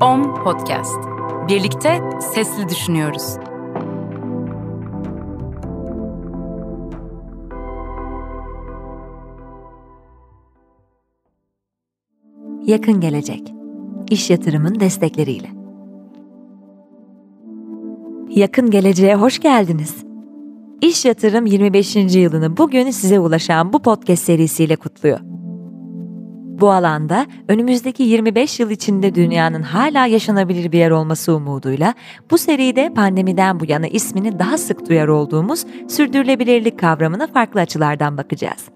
Om Podcast. Birlikte sesli düşünüyoruz. Yakın gelecek. İş yatırımın destekleriyle. Yakın geleceğe hoş geldiniz. İş Yatırım 25. yılını bugün size ulaşan bu podcast serisiyle kutluyor. Bu alanda önümüzdeki 25 yıl içinde dünyanın hala yaşanabilir bir yer olması umuduyla bu seride pandemiden bu yana ismini daha sık duyar olduğumuz sürdürülebilirlik kavramına farklı açılardan bakacağız.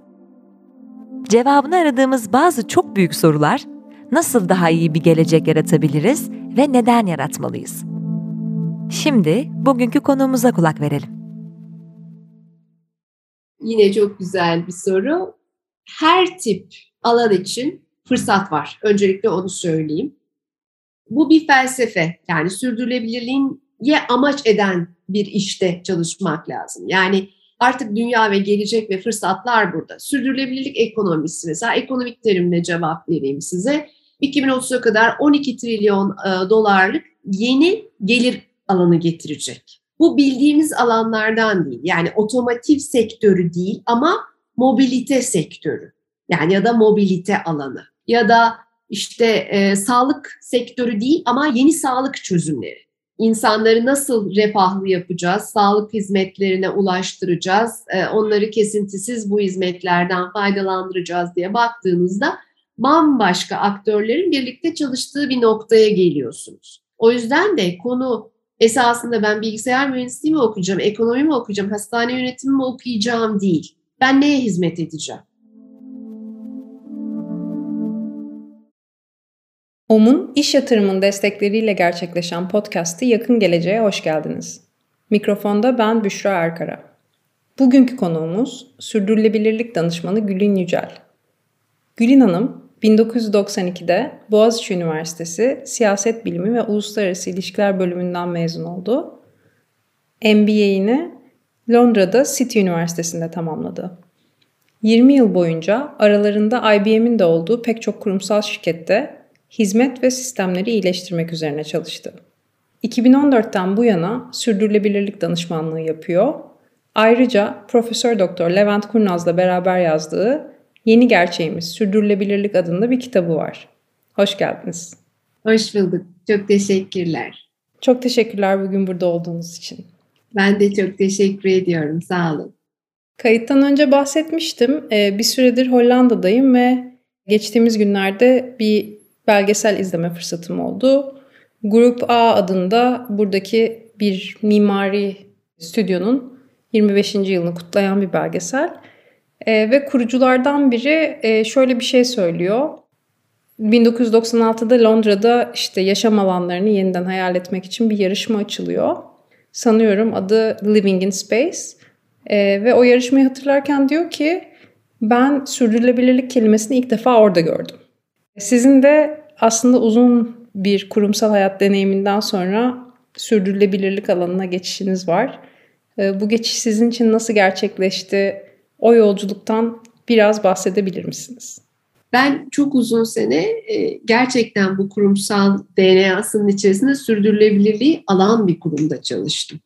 Cevabını aradığımız bazı çok büyük sorular, nasıl daha iyi bir gelecek yaratabiliriz ve neden yaratmalıyız? Şimdi bugünkü konuğumuza kulak verelim. Yine çok güzel bir soru. Her tip alan için fırsat var. Öncelikle onu söyleyeyim. Bu bir felsefe. Yani sürdürülebilirliğin ye amaç eden bir işte çalışmak lazım. Yani artık dünya ve gelecek ve fırsatlar burada. Sürdürülebilirlik ekonomisi mesela ekonomik terimle cevap vereyim size. 2030'a kadar 12 trilyon e, dolarlık yeni gelir alanı getirecek. Bu bildiğimiz alanlardan değil. Yani otomotiv sektörü değil ama mobilite sektörü. Yani ya da mobilite alanı ya da işte e, sağlık sektörü değil ama yeni sağlık çözümleri. İnsanları nasıl refahlı yapacağız, sağlık hizmetlerine ulaştıracağız, e, onları kesintisiz bu hizmetlerden faydalandıracağız diye baktığınızda bambaşka aktörlerin birlikte çalıştığı bir noktaya geliyorsunuz. O yüzden de konu esasında ben bilgisayar mühendisliği mi okuyacağım, ekonomi mi okuyacağım, hastane yönetimi mi okuyacağım değil. Ben neye hizmet edeceğim? OM'un iş yatırımın destekleriyle gerçekleşen podcast'i Yakın Geleceğe hoş geldiniz. Mikrofonda ben Büşra Erkara. Bugünkü konuğumuz sürdürülebilirlik danışmanı Gülün Yücel. Gülün Hanım 1992'de Boğaziçi Üniversitesi Siyaset Bilimi ve Uluslararası İlişkiler bölümünden mezun oldu. MBA'ini Londra'da City Üniversitesi'nde tamamladı. 20 yıl boyunca aralarında IBM'in de olduğu pek çok kurumsal şirkette hizmet ve sistemleri iyileştirmek üzerine çalıştı. 2014'ten bu yana sürdürülebilirlik danışmanlığı yapıyor. Ayrıca Profesör Doktor Levent Kurnaz'la beraber yazdığı Yeni Gerçeğimiz Sürdürülebilirlik adında bir kitabı var. Hoş geldiniz. Hoş bulduk. Çok teşekkürler. Çok teşekkürler bugün burada olduğunuz için. Ben de çok teşekkür ediyorum. Sağ olun. Kayıttan önce bahsetmiştim. Ee, bir süredir Hollanda'dayım ve geçtiğimiz günlerde bir belgesel izleme fırsatım oldu. Grup A adında buradaki bir mimari stüdyonun 25. yılını kutlayan bir belgesel. E, ve kuruculardan biri e, şöyle bir şey söylüyor. 1996'da Londra'da işte yaşam alanlarını yeniden hayal etmek için bir yarışma açılıyor. Sanıyorum adı Living in Space. E, ve o yarışmayı hatırlarken diyor ki ben sürdürülebilirlik kelimesini ilk defa orada gördüm. Sizin de aslında uzun bir kurumsal hayat deneyiminden sonra sürdürülebilirlik alanına geçişiniz var. Bu geçiş sizin için nasıl gerçekleşti? O yolculuktan biraz bahsedebilir misiniz? Ben çok uzun sene e, gerçekten bu kurumsal DNA'sının içerisinde sürdürülebilirliği alan bir kurumda çalıştım.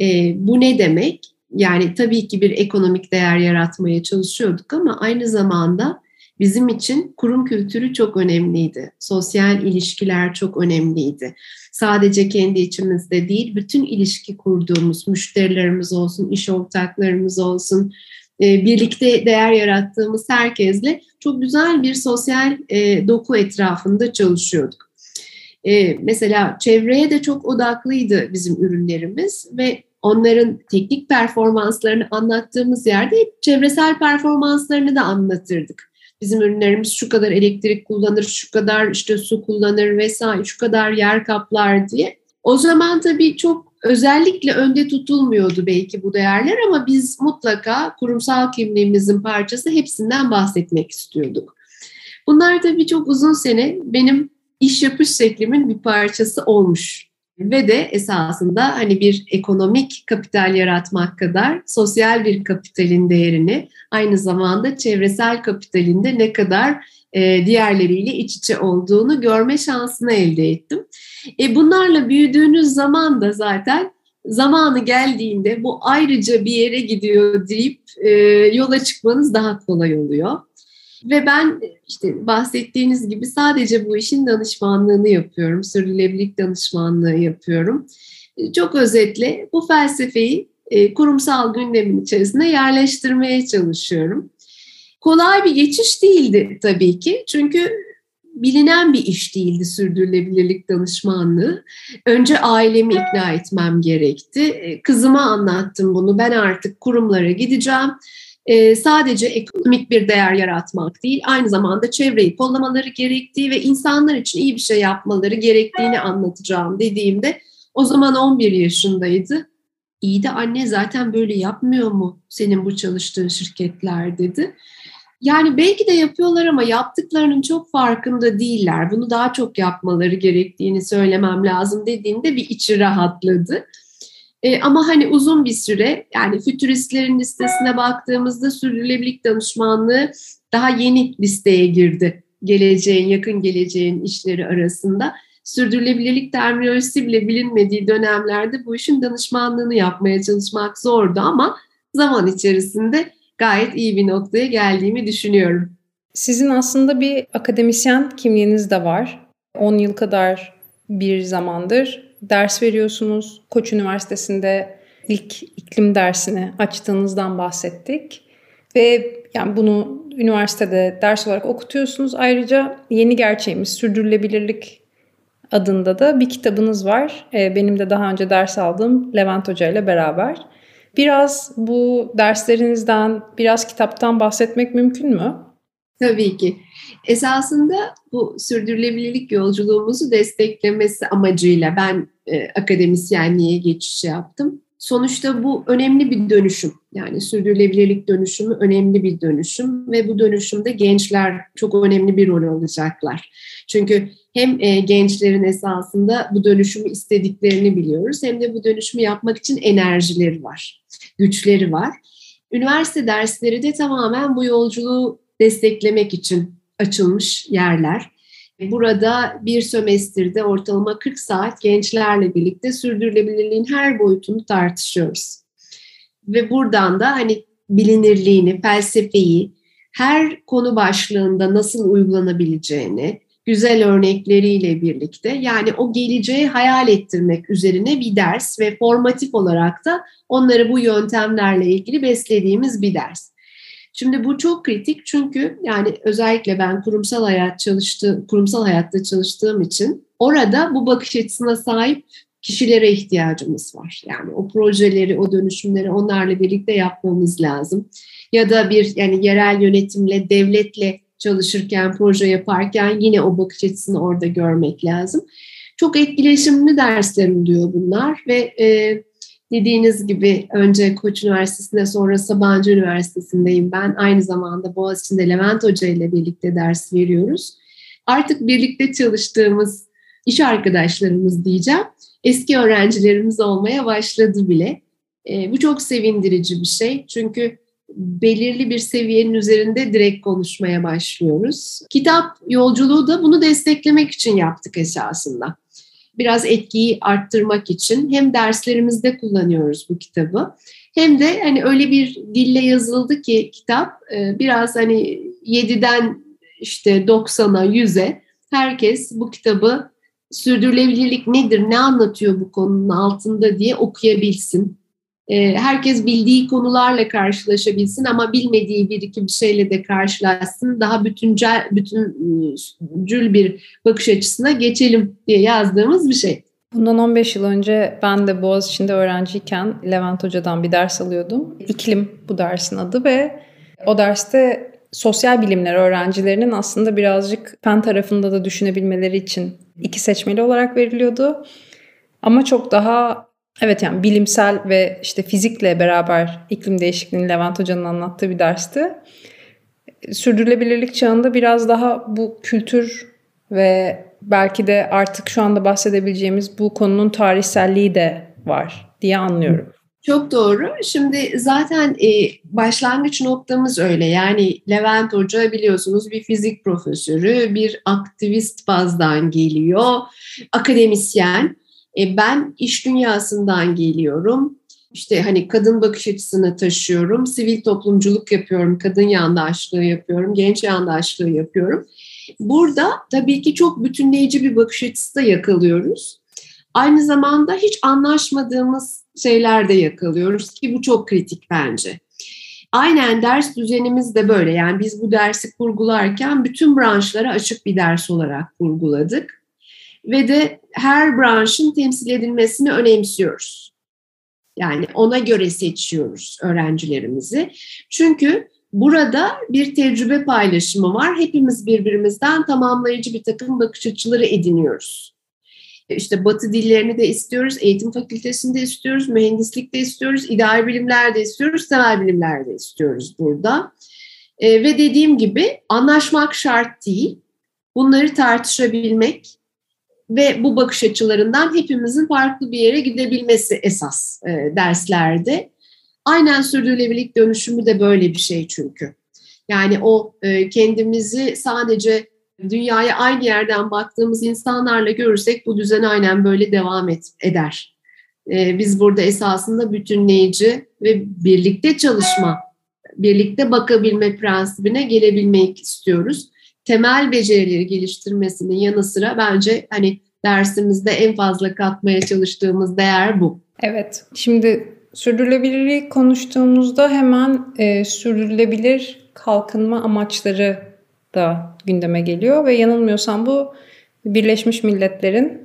E, bu ne demek? Yani tabii ki bir ekonomik değer yaratmaya çalışıyorduk ama aynı zamanda bizim için kurum kültürü çok önemliydi. Sosyal ilişkiler çok önemliydi. Sadece kendi içimizde değil, bütün ilişki kurduğumuz müşterilerimiz olsun, iş ortaklarımız olsun, e, birlikte değer yarattığımız herkesle çok güzel bir sosyal e, doku etrafında çalışıyorduk. E, mesela çevreye de çok odaklıydı bizim ürünlerimiz ve onların teknik performanslarını anlattığımız yerde çevresel performanslarını da anlatırdık. Bizim ürünlerimiz şu kadar elektrik kullanır, şu kadar işte su kullanır vesaire, şu kadar yer kaplar diye. O zaman tabii çok özellikle önde tutulmuyordu belki bu değerler ama biz mutlaka kurumsal kimliğimizin parçası hepsinden bahsetmek istiyorduk. Bunlar tabii çok uzun sene benim iş yapış şeklimin bir parçası olmuş. Ve de esasında hani bir ekonomik kapital yaratmak kadar sosyal bir kapitalin değerini aynı zamanda çevresel kapitalinde ne kadar e, diğerleriyle iç içe olduğunu görme şansını elde ettim. E, bunlarla büyüdüğünüz zaman da zaten zamanı geldiğinde bu ayrıca bir yere gidiyor deyip e, yola çıkmanız daha kolay oluyor. Ve ben işte bahsettiğiniz gibi sadece bu işin danışmanlığını yapıyorum. Sürdürülebilirlik danışmanlığı yapıyorum. Çok özetle bu felsefeyi e, kurumsal gündemin içerisine yerleştirmeye çalışıyorum. Kolay bir geçiş değildi tabii ki. Çünkü bilinen bir iş değildi sürdürülebilirlik danışmanlığı. Önce ailemi ikna etmem gerekti. E, kızıma anlattım bunu. Ben artık kurumlara gideceğim e, sadece ekonomik bir değer yaratmak değil, aynı zamanda çevreyi kollamaları gerektiği ve insanlar için iyi bir şey yapmaları gerektiğini anlatacağım dediğimde o zaman 11 yaşındaydı. İyi de anne zaten böyle yapmıyor mu senin bu çalıştığın şirketler dedi. Yani belki de yapıyorlar ama yaptıklarının çok farkında değiller. Bunu daha çok yapmaları gerektiğini söylemem lazım dediğinde bir içi rahatladı. E, ama hani uzun bir süre yani fütüristlerin listesine baktığımızda sürdürülebilirlik danışmanlığı daha yeni listeye girdi. Geleceğin, yakın geleceğin işleri arasında. Sürdürülebilirlik terminolojisi bile bilinmediği dönemlerde bu işin danışmanlığını yapmaya çalışmak zordu ama zaman içerisinde gayet iyi bir noktaya geldiğimi düşünüyorum. Sizin aslında bir akademisyen kimliğiniz de var. 10 yıl kadar bir zamandır ders veriyorsunuz. Koç Üniversitesi'nde ilk iklim dersini açtığınızdan bahsettik. Ve yani bunu üniversitede ders olarak okutuyorsunuz. Ayrıca yeni gerçeğimiz sürdürülebilirlik adında da bir kitabınız var. Ee, benim de daha önce ders aldığım Levent Hoca ile beraber. Biraz bu derslerinizden, biraz kitaptan bahsetmek mümkün mü? Tabii ki. Esasında bu sürdürülebilirlik yolculuğumuzu desteklemesi amacıyla ben e, akademisyenliğe geçiş yaptım. Sonuçta bu önemli bir dönüşüm. Yani sürdürülebilirlik dönüşümü önemli bir dönüşüm ve bu dönüşümde gençler çok önemli bir rol alacaklar. Çünkü hem e, gençlerin esasında bu dönüşümü istediklerini biliyoruz hem de bu dönüşümü yapmak için enerjileri var, güçleri var. Üniversite dersleri de tamamen bu yolculuğu desteklemek için açılmış yerler. Burada bir sömestrde ortalama 40 saat gençlerle birlikte sürdürülebilirliğin her boyutunu tartışıyoruz. Ve buradan da hani bilinirliğini, felsefeyi, her konu başlığında nasıl uygulanabileceğini, güzel örnekleriyle birlikte yani o geleceği hayal ettirmek üzerine bir ders ve formatif olarak da onları bu yöntemlerle ilgili beslediğimiz bir ders. Şimdi bu çok kritik çünkü yani özellikle ben kurumsal hayat çalıştı, kurumsal hayatta çalıştığım için orada bu bakış açısına sahip kişilere ihtiyacımız var. Yani o projeleri, o dönüşümleri onlarla birlikte yapmamız lazım. Ya da bir yani yerel yönetimle, devletle çalışırken, proje yaparken yine o bakış açısını orada görmek lazım. Çok etkileşimli dersler oluyor bunlar ve e, Dediğiniz gibi önce Koç Üniversitesi'nde sonra Sabancı Üniversitesi'ndeyim ben. Aynı zamanda Boğaziçi'nde Levent Hoca ile birlikte ders veriyoruz. Artık birlikte çalıştığımız iş arkadaşlarımız diyeceğim. Eski öğrencilerimiz olmaya başladı bile. E, bu çok sevindirici bir şey. Çünkü belirli bir seviyenin üzerinde direkt konuşmaya başlıyoruz. Kitap yolculuğu da bunu desteklemek için yaptık esasında biraz etkiyi arttırmak için hem derslerimizde kullanıyoruz bu kitabı hem de hani öyle bir dille yazıldı ki kitap e, biraz hani 7'den işte 90'a 100'e herkes bu kitabı sürdürülebilirlik nedir, ne anlatıyor bu konunun altında diye okuyabilsin. E, herkes bildiği konularla karşılaşabilsin ama bilmediği bir iki bir şeyle de karşılaşsın. Daha bütüncül, bütüncül bir bakış açısına geçelim diye yazdığımız bir şey. Bundan 15 yıl önce ben de Boğaziçi'nde öğrenciyken Levent Hoca'dan bir ders alıyordum. İklim bu dersin adı ve o derste sosyal bilimler öğrencilerinin aslında birazcık fen tarafında da düşünebilmeleri için iki seçmeli olarak veriliyordu. Ama çok daha Evet yani bilimsel ve işte fizikle beraber iklim değişikliğini Levent Hoca'nın anlattığı bir dersti. Sürdürülebilirlik çağında biraz daha bu kültür ve belki de artık şu anda bahsedebileceğimiz bu konunun tarihselliği de var diye anlıyorum. Çok doğru. Şimdi zaten e, başlangıç noktamız öyle. Yani Levent Hoca biliyorsunuz bir fizik profesörü, bir aktivist bazdan geliyor, akademisyen. E, ben iş dünyasından geliyorum. İşte hani kadın bakış açısını taşıyorum, sivil toplumculuk yapıyorum, kadın yandaşlığı yapıyorum, genç yandaşlığı yapıyorum. Burada tabii ki çok bütünleyici bir bakış açısı da yakalıyoruz. Aynı zamanda hiç anlaşmadığımız şeyler de yakalıyoruz ki bu çok kritik bence. Aynen ders düzenimiz de böyle. Yani biz bu dersi kurgularken bütün branşlara açık bir ders olarak kurguladık. Ve de her branşın temsil edilmesini önemsiyoruz. Yani ona göre seçiyoruz öğrencilerimizi. Çünkü burada bir tecrübe paylaşımı var. Hepimiz birbirimizden tamamlayıcı bir takım bakış açıları ediniyoruz. İşte batı dillerini de istiyoruz, eğitim fakültesinde istiyoruz, mühendislikte istiyoruz, idari bilimlerde istiyoruz, temel bilimlerde istiyoruz burada. E, ve dediğim gibi anlaşmak şart değil. Bunları tartışabilmek ve bu bakış açılarından hepimizin farklı bir yere gidebilmesi esas e, derslerde. Aynen sürdürülebilirlik dönüşümü de böyle bir şey çünkü. Yani o e, kendimizi sadece dünyaya aynı yerden baktığımız insanlarla görürsek bu düzen aynen böyle devam et, eder. E, biz burada esasında bütünleyici ve birlikte çalışma, birlikte bakabilme prensibine gelebilmek istiyoruz. Temel becerileri geliştirmesinin yanı sıra bence hani dersimizde en fazla katmaya çalıştığımız değer bu. Evet. Şimdi sürdürülebilirliği konuştuğumuzda hemen e, sürdürülebilir kalkınma amaçları da gündeme geliyor ve yanılmıyorsam bu Birleşmiş Milletler'in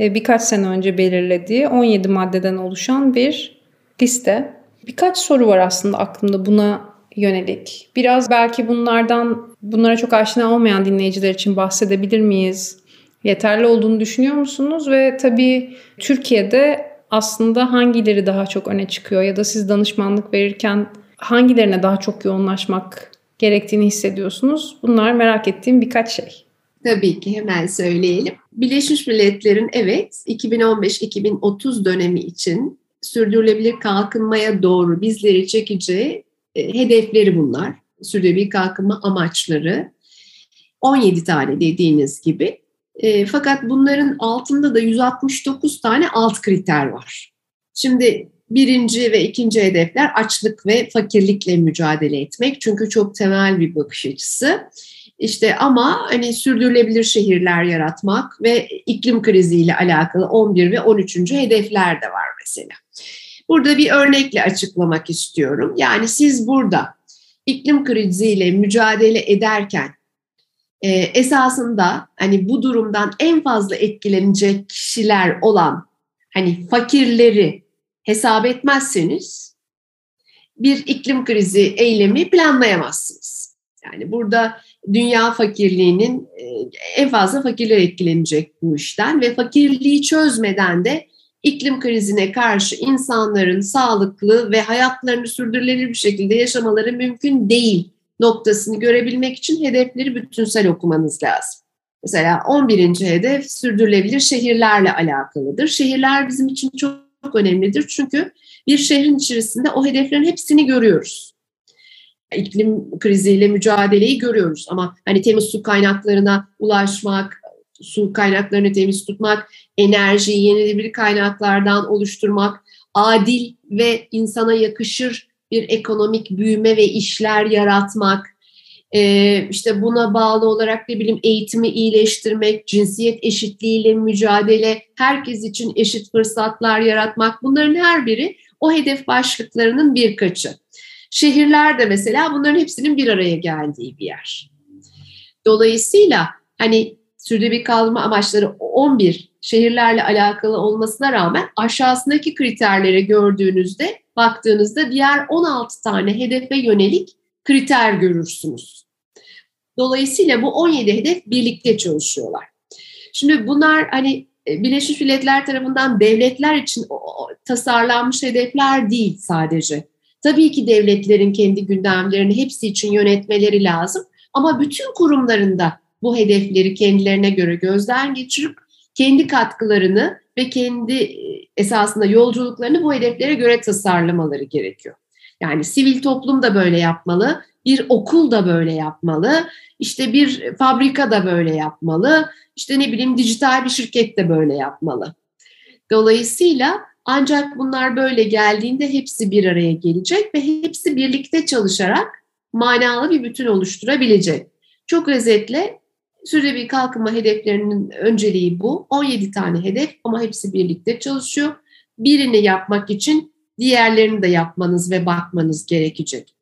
e, birkaç sene önce belirlediği 17 maddeden oluşan bir liste. Birkaç soru var aslında aklımda buna yönelik. Biraz belki bunlardan bunlara çok aşina olmayan dinleyiciler için bahsedebilir miyiz? Yeterli olduğunu düşünüyor musunuz? Ve tabii Türkiye'de aslında hangileri daha çok öne çıkıyor ya da siz danışmanlık verirken hangilerine daha çok yoğunlaşmak gerektiğini hissediyorsunuz? Bunlar merak ettiğim birkaç şey. Tabii ki hemen söyleyelim. Birleşmiş Milletler'in evet 2015-2030 dönemi için sürdürülebilir kalkınmaya doğru bizleri çekeceği e, hedefleri bunlar. Sürdürülebilir kalkınma amaçları. 17 tane dediğiniz gibi. E, fakat bunların altında da 169 tane alt kriter var. Şimdi birinci ve ikinci hedefler açlık ve fakirlikle mücadele etmek. Çünkü çok temel bir bakış açısı. İşte ama hani sürdürülebilir şehirler yaratmak ve iklim kriziyle alakalı 11 ve 13. hedefler de var mesela. Burada bir örnekle açıklamak istiyorum. Yani siz burada iklim kriziyle mücadele ederken e, esasında hani bu durumdan en fazla etkilenecek kişiler olan hani fakirleri hesap etmezseniz bir iklim krizi eylemi planlayamazsınız. Yani burada dünya fakirliğinin e, en fazla fakirler etkilenecek bu işten ve fakirliği çözmeden de iklim krizine karşı insanların sağlıklı ve hayatlarını sürdürülebilir bir şekilde yaşamaları mümkün değil noktasını görebilmek için hedefleri bütünsel okumanız lazım. Mesela 11. hedef sürdürülebilir şehirlerle alakalıdır. Şehirler bizim için çok, çok önemlidir çünkü bir şehrin içerisinde o hedeflerin hepsini görüyoruz. İklim kriziyle mücadeleyi görüyoruz ama hani temiz su kaynaklarına ulaşmak, su kaynaklarını temiz tutmak, enerjiyi yenilenebilir kaynaklardan oluşturmak, adil ve insana yakışır bir ekonomik büyüme ve işler yaratmak, e, işte buna bağlı olarak ne bileyim eğitimi iyileştirmek, cinsiyet eşitliğiyle mücadele, herkes için eşit fırsatlar yaratmak bunların her biri o hedef başlıklarının birkaçı. Şehirler de mesela bunların hepsinin bir araya geldiği bir yer. Dolayısıyla hani sürdürülebilir kalma amaçları 11 şehirlerle alakalı olmasına rağmen aşağısındaki kriterleri gördüğünüzde baktığınızda diğer 16 tane hedefe yönelik kriter görürsünüz. Dolayısıyla bu 17 hedef birlikte çalışıyorlar. Şimdi bunlar hani e, Birleşmiş Milletler tarafından devletler için tasarlanmış hedefler değil sadece. Tabii ki devletlerin kendi gündemlerini hepsi için yönetmeleri lazım ama bütün kurumlarında bu hedefleri kendilerine göre gözden geçirip kendi katkılarını ve kendi e, esasında yolculuklarını bu hedeflere göre tasarlamaları gerekiyor. Yani sivil toplum da böyle yapmalı, bir okul da böyle yapmalı, işte bir fabrika da böyle yapmalı, işte ne bileyim dijital bir şirket de böyle yapmalı. Dolayısıyla ancak bunlar böyle geldiğinde hepsi bir araya gelecek ve hepsi birlikte çalışarak manalı bir bütün oluşturabilecek. Çok özetle sürdürülebilir kalkınma hedeflerinin önceliği bu. 17 tane hedef ama hepsi birlikte çalışıyor. Birini yapmak için diğerlerini de yapmanız ve bakmanız gerekecek.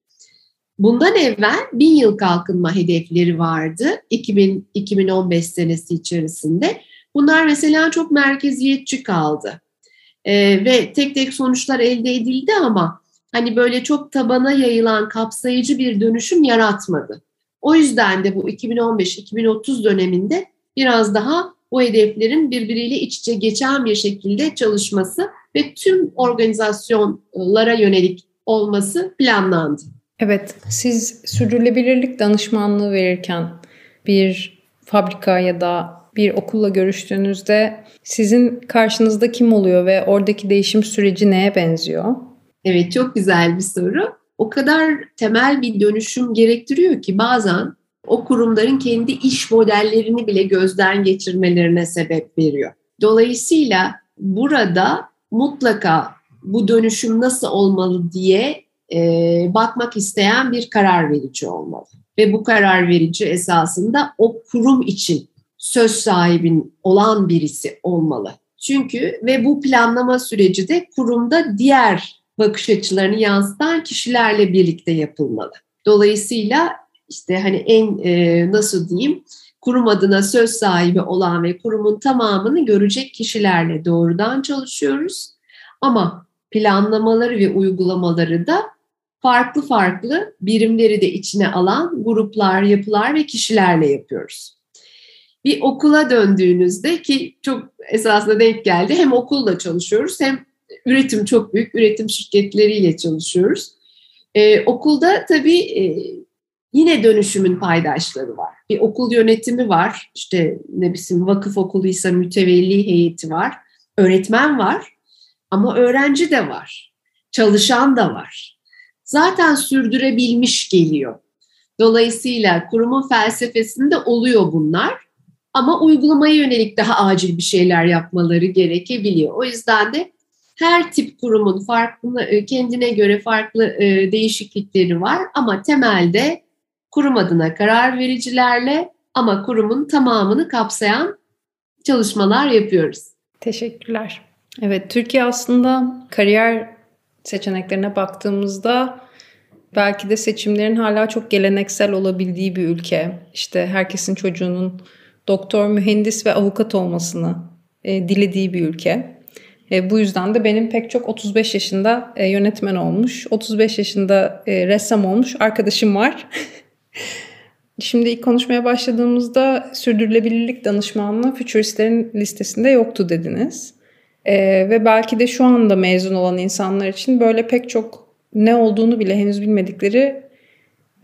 Bundan evvel bin yıl kalkınma hedefleri vardı 2000, 2015 senesi içerisinde. Bunlar mesela çok merkeziyetçi kaldı. Ee, ve tek tek sonuçlar elde edildi ama hani böyle çok tabana yayılan kapsayıcı bir dönüşüm yaratmadı. O yüzden de bu 2015-2030 döneminde biraz daha bu hedeflerin birbiriyle iç içe geçen bir şekilde çalışması ve tüm organizasyonlara yönelik olması planlandı. Evet, siz sürdürülebilirlik danışmanlığı verirken bir fabrika ya da bir okulla görüştüğünüzde sizin karşınızda kim oluyor ve oradaki değişim süreci neye benziyor? Evet, çok güzel bir soru. O kadar temel bir dönüşüm gerektiriyor ki bazen o kurumların kendi iş modellerini bile gözden geçirmelerine sebep veriyor. Dolayısıyla burada mutlaka bu dönüşüm nasıl olmalı diye e, bakmak isteyen bir karar verici olmalı. Ve bu karar verici esasında o kurum için söz sahibin olan birisi olmalı. Çünkü ve bu planlama süreci de kurumda diğer bakış açılarını yansıtan kişilerle birlikte yapılmalı. Dolayısıyla işte hani en e, nasıl diyeyim kurum adına söz sahibi olan ve kurumun tamamını görecek kişilerle doğrudan çalışıyoruz. Ama planlamaları ve uygulamaları da farklı farklı birimleri de içine alan gruplar, yapılar ve kişilerle yapıyoruz. Bir okula döndüğünüzde ki çok esasında denk geldi hem okulla çalışıyoruz hem üretim çok büyük üretim şirketleriyle çalışıyoruz. Ee, okulda tabii e, yine dönüşümün paydaşları var. Bir okul yönetimi var. İşte ne bileyim vakıf okuluysa mütevelli heyeti var. Öğretmen var. Ama öğrenci de var. Çalışan da var. Zaten sürdürebilmiş geliyor. Dolayısıyla kurumun felsefesinde oluyor bunlar. Ama uygulamaya yönelik daha acil bir şeyler yapmaları gerekebiliyor. O yüzden de her tip kurumun farklı e, kendine göre farklı e, değişiklikleri var ama temelde kurum adına karar vericilerle ama kurumun tamamını kapsayan çalışmalar yapıyoruz. Teşekkürler. Evet, Türkiye aslında kariyer seçeneklerine baktığımızda belki de seçimlerin hala çok geleneksel olabildiği bir ülke. İşte herkesin çocuğunun doktor, mühendis ve avukat olmasını e, dilediği bir ülke. E, bu yüzden de benim pek çok 35 yaşında e, yönetmen olmuş, 35 yaşında e, ressam olmuş arkadaşım var. Şimdi ilk konuşmaya başladığımızda sürdürülebilirlik danışmanlığı fütüristlerin listesinde yoktu dediniz. Ee, ve belki de şu anda mezun olan insanlar için böyle pek çok ne olduğunu bile henüz bilmedikleri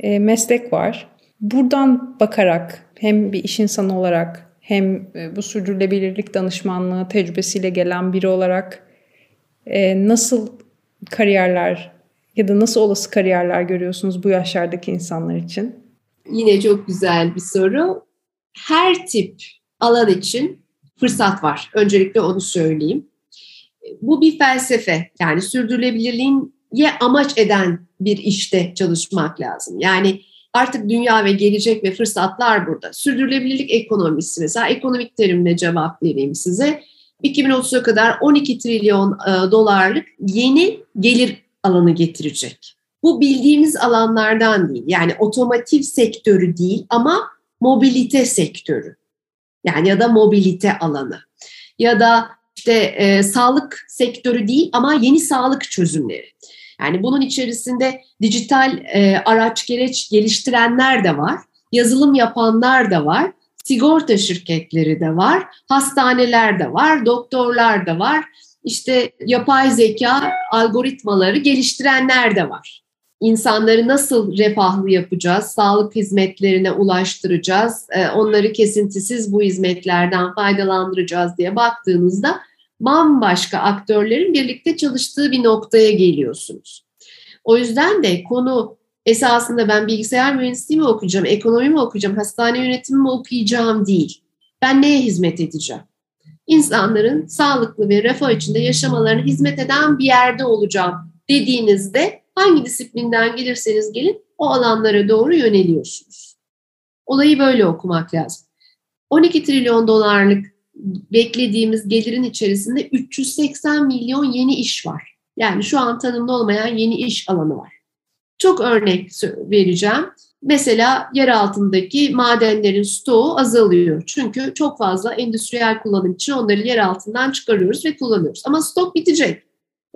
e, meslek var. Buradan bakarak hem bir iş insanı olarak hem e, bu sürdürülebilirlik danışmanlığı tecrübesiyle gelen biri olarak e, nasıl kariyerler ya da nasıl olası kariyerler görüyorsunuz bu yaşlardaki insanlar için? Yine çok güzel bir soru. Her tip alan için fırsat var. Öncelikle onu söyleyeyim. Bu bir felsefe. Yani sürdürülebilirliğin ye amaç eden bir işte çalışmak lazım. Yani artık dünya ve gelecek ve fırsatlar burada. Sürdürülebilirlik ekonomisi mesela ekonomik terimle cevap vereyim size. 2030'a kadar 12 trilyon e, dolarlık yeni gelir alanı getirecek. Bu bildiğimiz alanlardan değil. Yani otomotiv sektörü değil ama mobilite sektörü. Yani ya da mobilite alanı. Ya da işte e, sağlık sektörü değil ama yeni sağlık çözümleri. Yani bunun içerisinde dijital e, araç gereç geliştirenler de var, yazılım yapanlar da var, sigorta şirketleri de var, hastaneler de var, doktorlar da var, işte yapay zeka algoritmaları geliştirenler de var. insanları nasıl refahlı yapacağız, sağlık hizmetlerine ulaştıracağız, e, onları kesintisiz bu hizmetlerden faydalandıracağız diye baktığınızda bambaşka aktörlerin birlikte çalıştığı bir noktaya geliyorsunuz. O yüzden de konu esasında ben bilgisayar mühendisliği mi okuyacağım, ekonomi mi okuyacağım, hastane yönetimi mi okuyacağım değil. Ben neye hizmet edeceğim? İnsanların sağlıklı ve refah içinde yaşamalarına hizmet eden bir yerde olacağım dediğinizde hangi disiplinden gelirseniz gelin o alanlara doğru yöneliyorsunuz. Olayı böyle okumak lazım. 12 trilyon dolarlık beklediğimiz gelirin içerisinde 380 milyon yeni iş var. Yani şu an tanımlı olmayan yeni iş alanı var. Çok örnek vereceğim. Mesela yer altındaki madenlerin stoğu azalıyor. Çünkü çok fazla endüstriyel kullanım için onları yer altından çıkarıyoruz ve kullanıyoruz. Ama stok bitecek.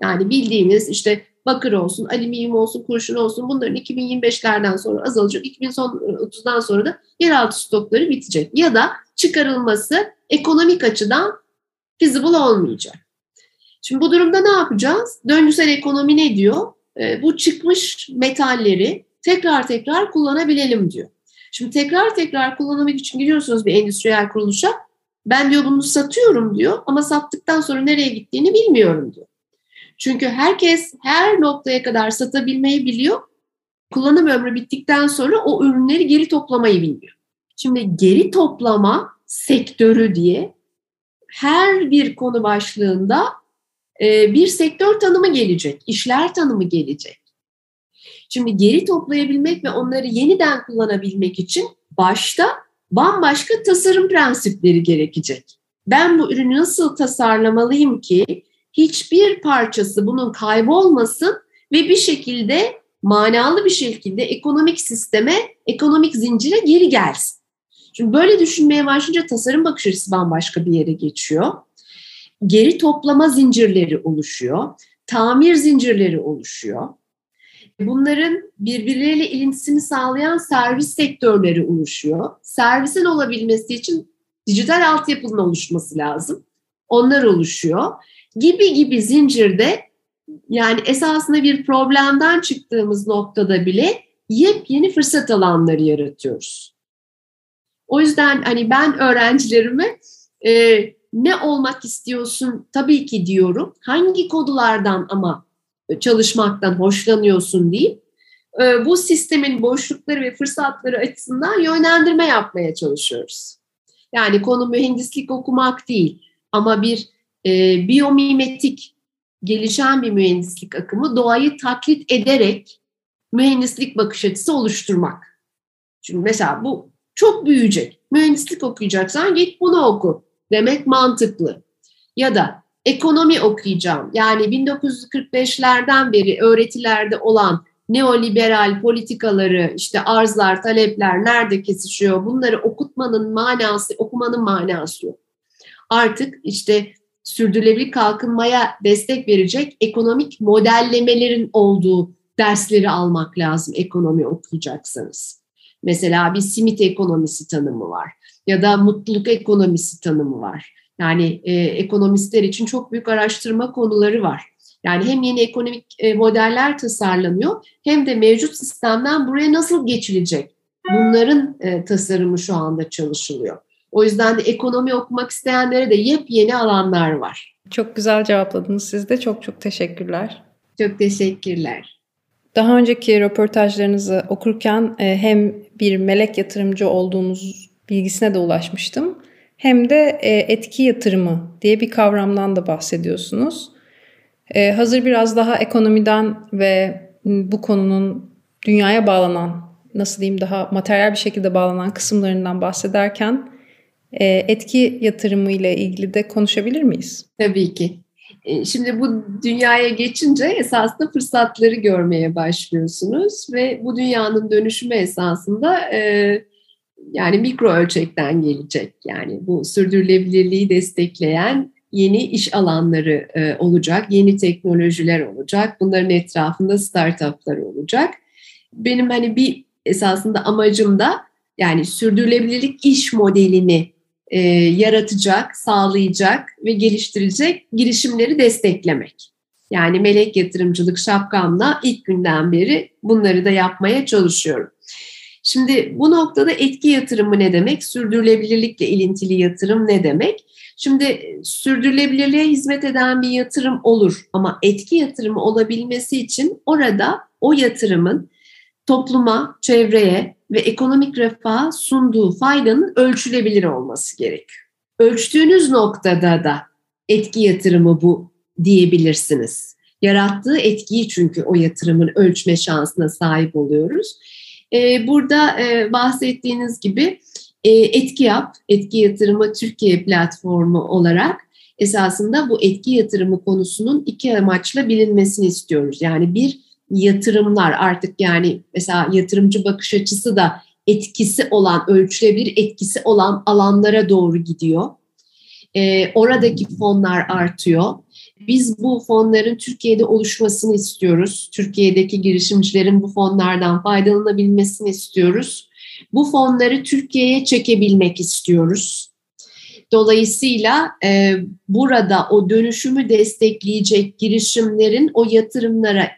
Yani bildiğiniz işte bakır olsun, alüminyum olsun, kurşun olsun bunların 2025'lerden sonra azalacak. 2030'dan sonra da yeraltı stokları bitecek. Ya da çıkarılması ekonomik açıdan feasible olmayacak. Şimdi bu durumda ne yapacağız? Döngüsel ekonomi ne diyor? E, bu çıkmış metalleri tekrar tekrar kullanabilelim diyor. Şimdi tekrar tekrar kullanmak için gidiyorsunuz bir endüstriyel kuruluşa. Ben diyor bunu satıyorum diyor ama sattıktan sonra nereye gittiğini bilmiyorum diyor. Çünkü herkes her noktaya kadar satabilmeyi biliyor. Kullanım ömrü bittikten sonra o ürünleri geri toplamayı bilmiyor. Şimdi geri toplama sektörü diye her bir konu başlığında e, bir sektör tanımı gelecek, işler tanımı gelecek. Şimdi geri toplayabilmek ve onları yeniden kullanabilmek için başta bambaşka tasarım prensipleri gerekecek. Ben bu ürünü nasıl tasarlamalıyım ki hiçbir parçası bunun kaybolmasın ve bir şekilde manalı bir şekilde ekonomik sisteme, ekonomik zincire geri gelsin. Şimdi böyle düşünmeye başlayınca tasarım bakış açısı bambaşka bir yere geçiyor. Geri toplama zincirleri oluşuyor. Tamir zincirleri oluşuyor. Bunların birbirleriyle ilintisini sağlayan servis sektörleri oluşuyor. Servisin olabilmesi için dijital altyapının oluşması lazım. Onlar oluşuyor gibi gibi zincirde yani esasında bir problemden çıktığımız noktada bile yepyeni fırsat alanları yaratıyoruz. O yüzden hani ben öğrencilerime e, ne olmak istiyorsun tabii ki diyorum. Hangi kodulardan ama çalışmaktan hoşlanıyorsun deyip e, bu sistemin boşlukları ve fırsatları açısından yönlendirme yapmaya çalışıyoruz. Yani konu mühendislik okumak değil ama bir e, biyomimetik gelişen bir mühendislik akımı doğayı taklit ederek mühendislik bakış açısı oluşturmak. Şimdi mesela bu çok büyüyecek. Mühendislik okuyacaksan git bunu oku demek mantıklı. Ya da ekonomi okuyacağım. Yani 1945'lerden beri öğretilerde olan neoliberal politikaları, işte arzlar, talepler nerede kesişiyor? Bunları okutmanın manası, okumanın manası yok. Artık işte sürdürülebilir kalkınmaya destek verecek ekonomik modellemelerin olduğu dersleri almak lazım ekonomi okuyacaksanız. Mesela bir simit ekonomisi tanımı var ya da mutluluk ekonomisi tanımı var. Yani e, ekonomistler için çok büyük araştırma konuları var. Yani hem yeni ekonomik e, modeller tasarlanıyor hem de mevcut sistemden buraya nasıl geçilecek? Bunların e, tasarımı şu anda çalışılıyor. O yüzden de ekonomi okumak isteyenlere de yepyeni alanlar var. Çok güzel cevapladınız siz de. Çok çok teşekkürler. Çok teşekkürler. Daha önceki röportajlarınızı okurken e, hem bir melek yatırımcı olduğunuz bilgisine de ulaşmıştım. Hem de e, etki yatırımı diye bir kavramdan da bahsediyorsunuz. E, hazır biraz daha ekonomiden ve bu konunun dünyaya bağlanan, nasıl diyeyim daha materyal bir şekilde bağlanan kısımlarından bahsederken etki yatırımı ile ilgili de konuşabilir miyiz? Tabii ki. E, şimdi bu dünyaya geçince esasında fırsatları görmeye başlıyorsunuz ve bu dünyanın dönüşümü esasında e, yani mikro ölçekten gelecek. Yani bu sürdürülebilirliği destekleyen yeni iş alanları e, olacak, yeni teknolojiler olacak. Bunların etrafında startuplar olacak. Benim hani bir esasında amacım da yani sürdürülebilirlik iş modelini e, yaratacak, sağlayacak ve geliştirecek girişimleri desteklemek. Yani melek yatırımcılık şapkamla ilk günden beri bunları da yapmaya çalışıyorum. Şimdi bu noktada etki yatırımı ne demek? Sürdürülebilirlikle ilintili yatırım ne demek? Şimdi sürdürülebilirliğe hizmet eden bir yatırım olur ama etki yatırımı olabilmesi için orada o yatırımın topluma, çevreye ve ekonomik refaha sunduğu faydanın ölçülebilir olması gerekiyor. Ölçtüğünüz noktada da etki yatırımı bu diyebilirsiniz. Yarattığı etkiyi çünkü o yatırımın ölçme şansına sahip oluyoruz. Ee, burada e, bahsettiğiniz gibi e, etki yap, etki yatırımı Türkiye platformu olarak esasında bu etki yatırımı konusunun iki amaçla bilinmesini istiyoruz. Yani bir yatırımlar artık yani mesela yatırımcı bakış açısı da etkisi olan, ölçülebilir etkisi olan alanlara doğru gidiyor. E, oradaki fonlar artıyor. Biz bu fonların Türkiye'de oluşmasını istiyoruz. Türkiye'deki girişimcilerin bu fonlardan faydalanabilmesini istiyoruz. Bu fonları Türkiye'ye çekebilmek istiyoruz. Dolayısıyla e, burada o dönüşümü destekleyecek girişimlerin o yatırımlara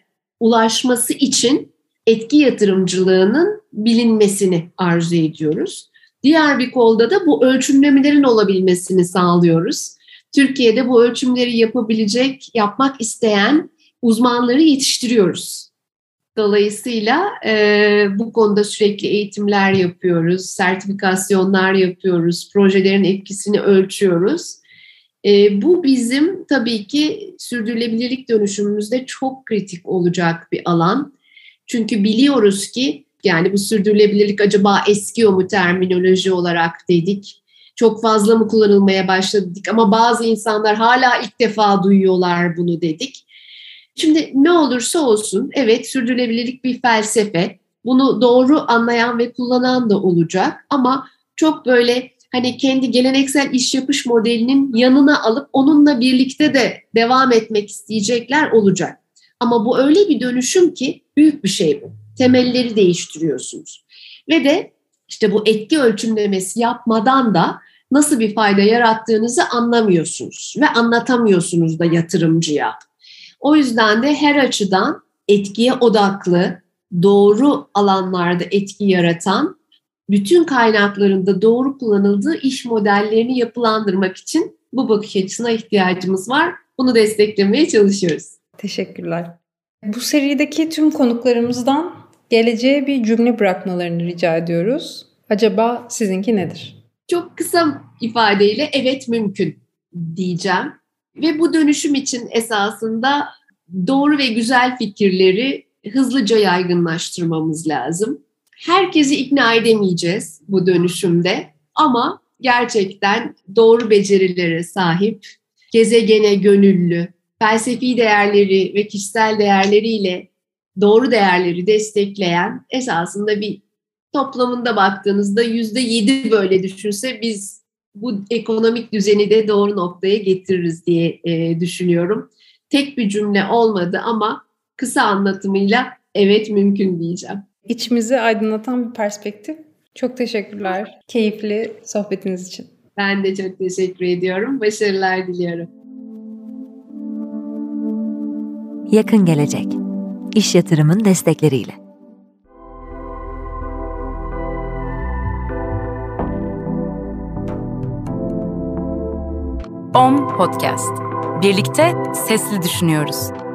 ulaşması için etki yatırımcılığının bilinmesini arzu ediyoruz. Diğer bir kolda da bu ölçümlemelerin olabilmesini sağlıyoruz. Türkiye'de bu ölçümleri yapabilecek, yapmak isteyen uzmanları yetiştiriyoruz. Dolayısıyla e, bu konuda sürekli eğitimler yapıyoruz, sertifikasyonlar yapıyoruz, projelerin etkisini ölçüyoruz. E, bu bizim tabii ki sürdürülebilirlik dönüşümümüzde çok kritik olacak bir alan. Çünkü biliyoruz ki yani bu sürdürülebilirlik acaba eskiyor mu terminoloji olarak dedik. Çok fazla mı kullanılmaya başladık ama bazı insanlar hala ilk defa duyuyorlar bunu dedik. Şimdi ne olursa olsun evet sürdürülebilirlik bir felsefe. Bunu doğru anlayan ve kullanan da olacak ama çok böyle hani kendi geleneksel iş yapış modelinin yanına alıp onunla birlikte de devam etmek isteyecekler olacak. Ama bu öyle bir dönüşüm ki büyük bir şey bu. Temelleri değiştiriyorsunuz. Ve de işte bu etki ölçümlemesi yapmadan da nasıl bir fayda yarattığınızı anlamıyorsunuz ve anlatamıyorsunuz da yatırımcıya. O yüzden de her açıdan etkiye odaklı, doğru alanlarda etki yaratan, bütün kaynaklarında doğru kullanıldığı iş modellerini yapılandırmak için bu bakış açısına ihtiyacımız var. Bunu desteklemeye çalışıyoruz. Teşekkürler. Bu serideki tüm konuklarımızdan geleceğe bir cümle bırakmalarını rica ediyoruz. Acaba sizinki nedir? Çok kısa ifadeyle evet mümkün diyeceğim. Ve bu dönüşüm için esasında doğru ve güzel fikirleri hızlıca yaygınlaştırmamız lazım. Herkesi ikna edemeyeceğiz bu dönüşümde ama gerçekten doğru becerilere sahip, gezegene gönüllü, felsefi değerleri ve kişisel değerleriyle doğru değerleri destekleyen esasında bir toplamında baktığınızda yüzde yedi böyle düşünse biz bu ekonomik düzeni de doğru noktaya getiririz diye e, düşünüyorum. Tek bir cümle olmadı ama kısa anlatımıyla evet mümkün diyeceğim. İçimizi aydınlatan bir perspektif. Çok teşekkürler. Keyifli sohbetiniz için. Ben de çok teşekkür ediyorum. Başarılar diliyorum. Yakın gelecek. İş yatırımın destekleriyle. OM Podcast. Birlikte sesli düşünüyoruz.